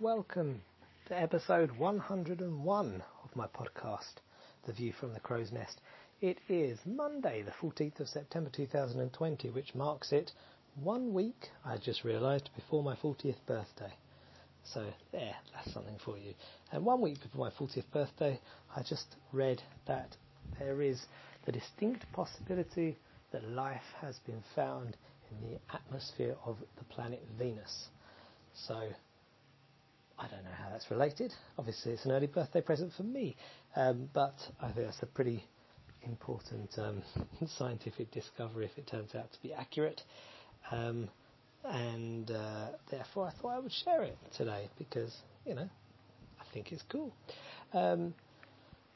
welcome to episode 101 of my podcast, The View from the Crow's Nest. It is Monday, the 14th of September 2020, which marks it one week, I just realised, before my 40th birthday. So, there, that's something for you. And one week before my 40th birthday, I just read that there is the distinct possibility that life has been found in the atmosphere of the planet Venus. So, I don't know how that's related. Obviously, it's an early birthday present for me, um, but I think that's a pretty important um, scientific discovery if it turns out to be accurate. Um, and uh, therefore, I thought I would share it today because, you know, I think it's cool. Um,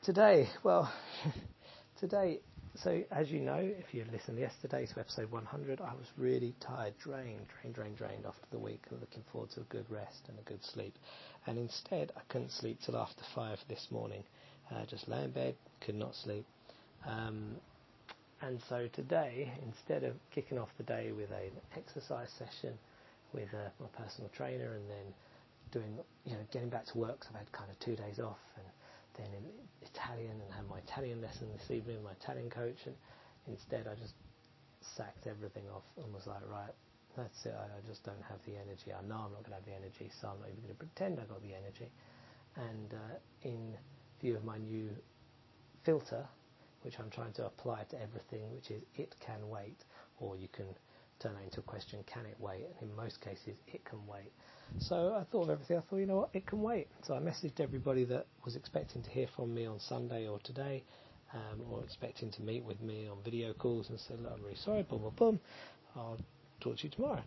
today, well, today as you know, if you listened yesterday to episode 100, I was really tired, drained, drained, drained, drained after the week looking forward to a good rest and a good sleep. And instead, I couldn't sleep till after 5 this morning. Uh, just lay in bed, could not sleep. Um, and so today, instead of kicking off the day with an exercise session with uh, my personal trainer and then doing, you know, getting back to work, because I've had kind of two days off and then in Italian and had my Italian lesson this evening with my Italian coach. And instead, I just sacked everything off and was like, right, that's it. I, just don't have the energy. I know I'm not going to have the energy, so I'm not even going to pretend I got the energy. And uh, in view of my new filter, which I'm trying to apply to everything, which is it can wait, or you can turn that into a question, can it wait? And in most cases, it can wait. So I thought of everything. I thought, you know what, it can wait. So I messaged everybody that was expecting to hear from me on Sunday or today, um, or expecting to meet with me on video calls and said, look, I'm really sorry, boom, boom, boom. I'll talk to you tomorrow.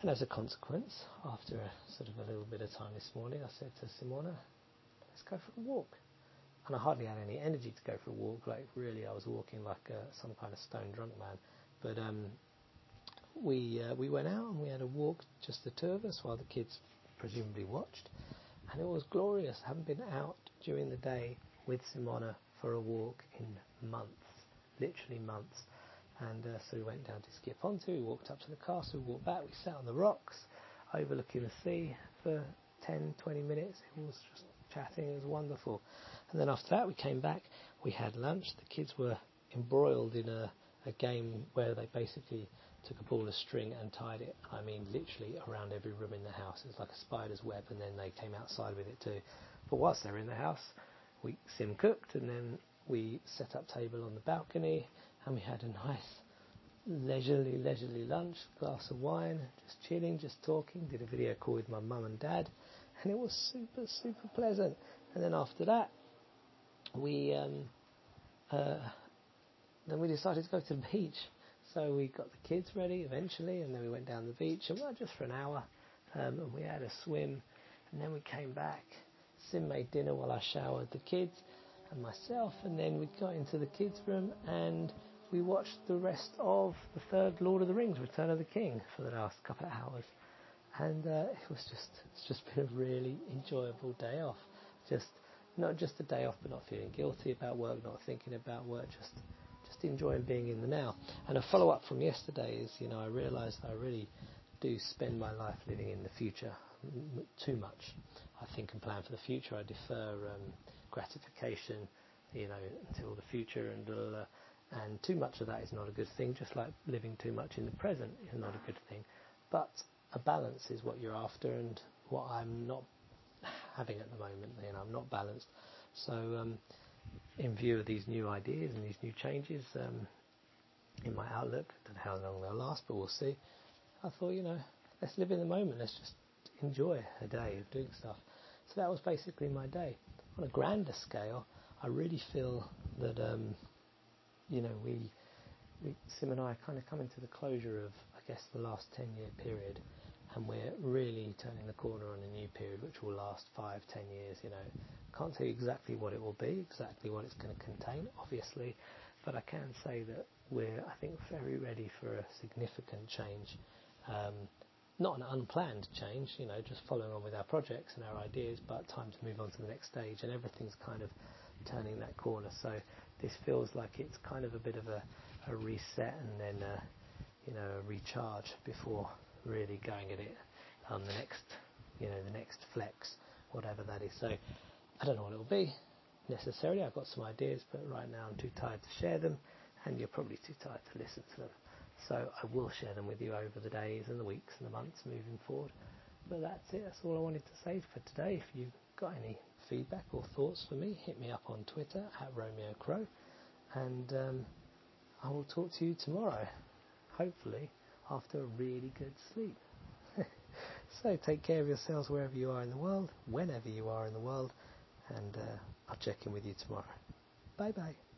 And as a consequence, after a, sort of a little bit of time this morning, I said to Simona, let's go for a walk. And I hardly had any energy to go for a walk. Like really, I was walking like a, some kind of stone drunk man. But um, we uh, we went out and we had a walk, just the two of us, while the kids presumably watched, and it was glorious. I haven't been out during the day with Simona for a walk in months, literally months. And uh, so we went down to Ski Ponte, we walked up to the castle, we walked back, we sat on the rocks, overlooking the sea for 10, 20 minutes. It was just chatting, it was wonderful. And then after that, we came back, we had lunch. The kids were embroiled in a, a game where they basically took a ball of string and tied it, I mean literally around every room in the house. It was like a spider's web and then they came outside with it too. But whilst they were in the house, we sim cooked and then we set up table on the balcony and we had a nice leisurely, leisurely lunch, glass of wine, just chilling, just talking, did a video call with my mum and dad and it was super, super pleasant. And then after that, we, um, uh, then we decided to go to the beach so we got the kids ready eventually, and then we went down the beach, and well, just for an hour, um, and we had a swim, and then we came back. Sim made dinner while I showered the kids and myself, and then we got into the kids' room and we watched the rest of the third Lord of the Rings, Return of the King, for the last couple of hours, and uh, it was just it's just been a really enjoyable day off. Just not just a day off, but not feeling guilty about work, not thinking about work, just enjoying being in the now. And a follow up from yesterday is, you know, I realised I really do spend my life living in the future too much. I think and plan for the future. I defer um, gratification, you know, until the future, and blah, blah, blah. and too much of that is not a good thing. Just like living too much in the present is not a good thing. But a balance is what you're after, and what I'm not having at the moment. Know, I'm not balanced. So um, in view of these new ideas and these new changes um, in my outlook, I don't know how long they'll last, but we'll see. I thought, you know, let's live in the moment. Let's just enjoy a day of doing stuff. So that was basically my day. On a grander scale, I really feel that, um, you know, we, we, Sim and I, are kind of come into the closure of, I guess, the last 10 year period and we're really turning the corner on a new period which will last five, ten years. You know, can't tell you exactly what it will be, exactly what it's going to contain, obviously, but I can say that we're, I think, very ready for a significant change. Um, not an unplanned change, you know, just following on with our projects and our ideas, but time to move on to the next stage, and everything's kind of turning that corner. So this feels like it's kind of a bit of a, a reset and then, you know, a recharge before really going at it on the next, you know, the next flex, whatever that is. So I don't know what it will be necessarily. I've got some ideas, but right now I'm too tired to share them, and you're probably too tired to listen to them. So I will share them with you over the days and the weeks and the months moving forward. But that's it. That's all I wanted to say for today. If you've got any feedback or thoughts for me, hit me up on Twitter at Romeo Crow, and um, I will talk to you tomorrow, hopefully after a really good sleep. so take care of yourselves wherever you are in the world, whenever you are in the world, and uh, I'll check in with you tomorrow. Bye bye.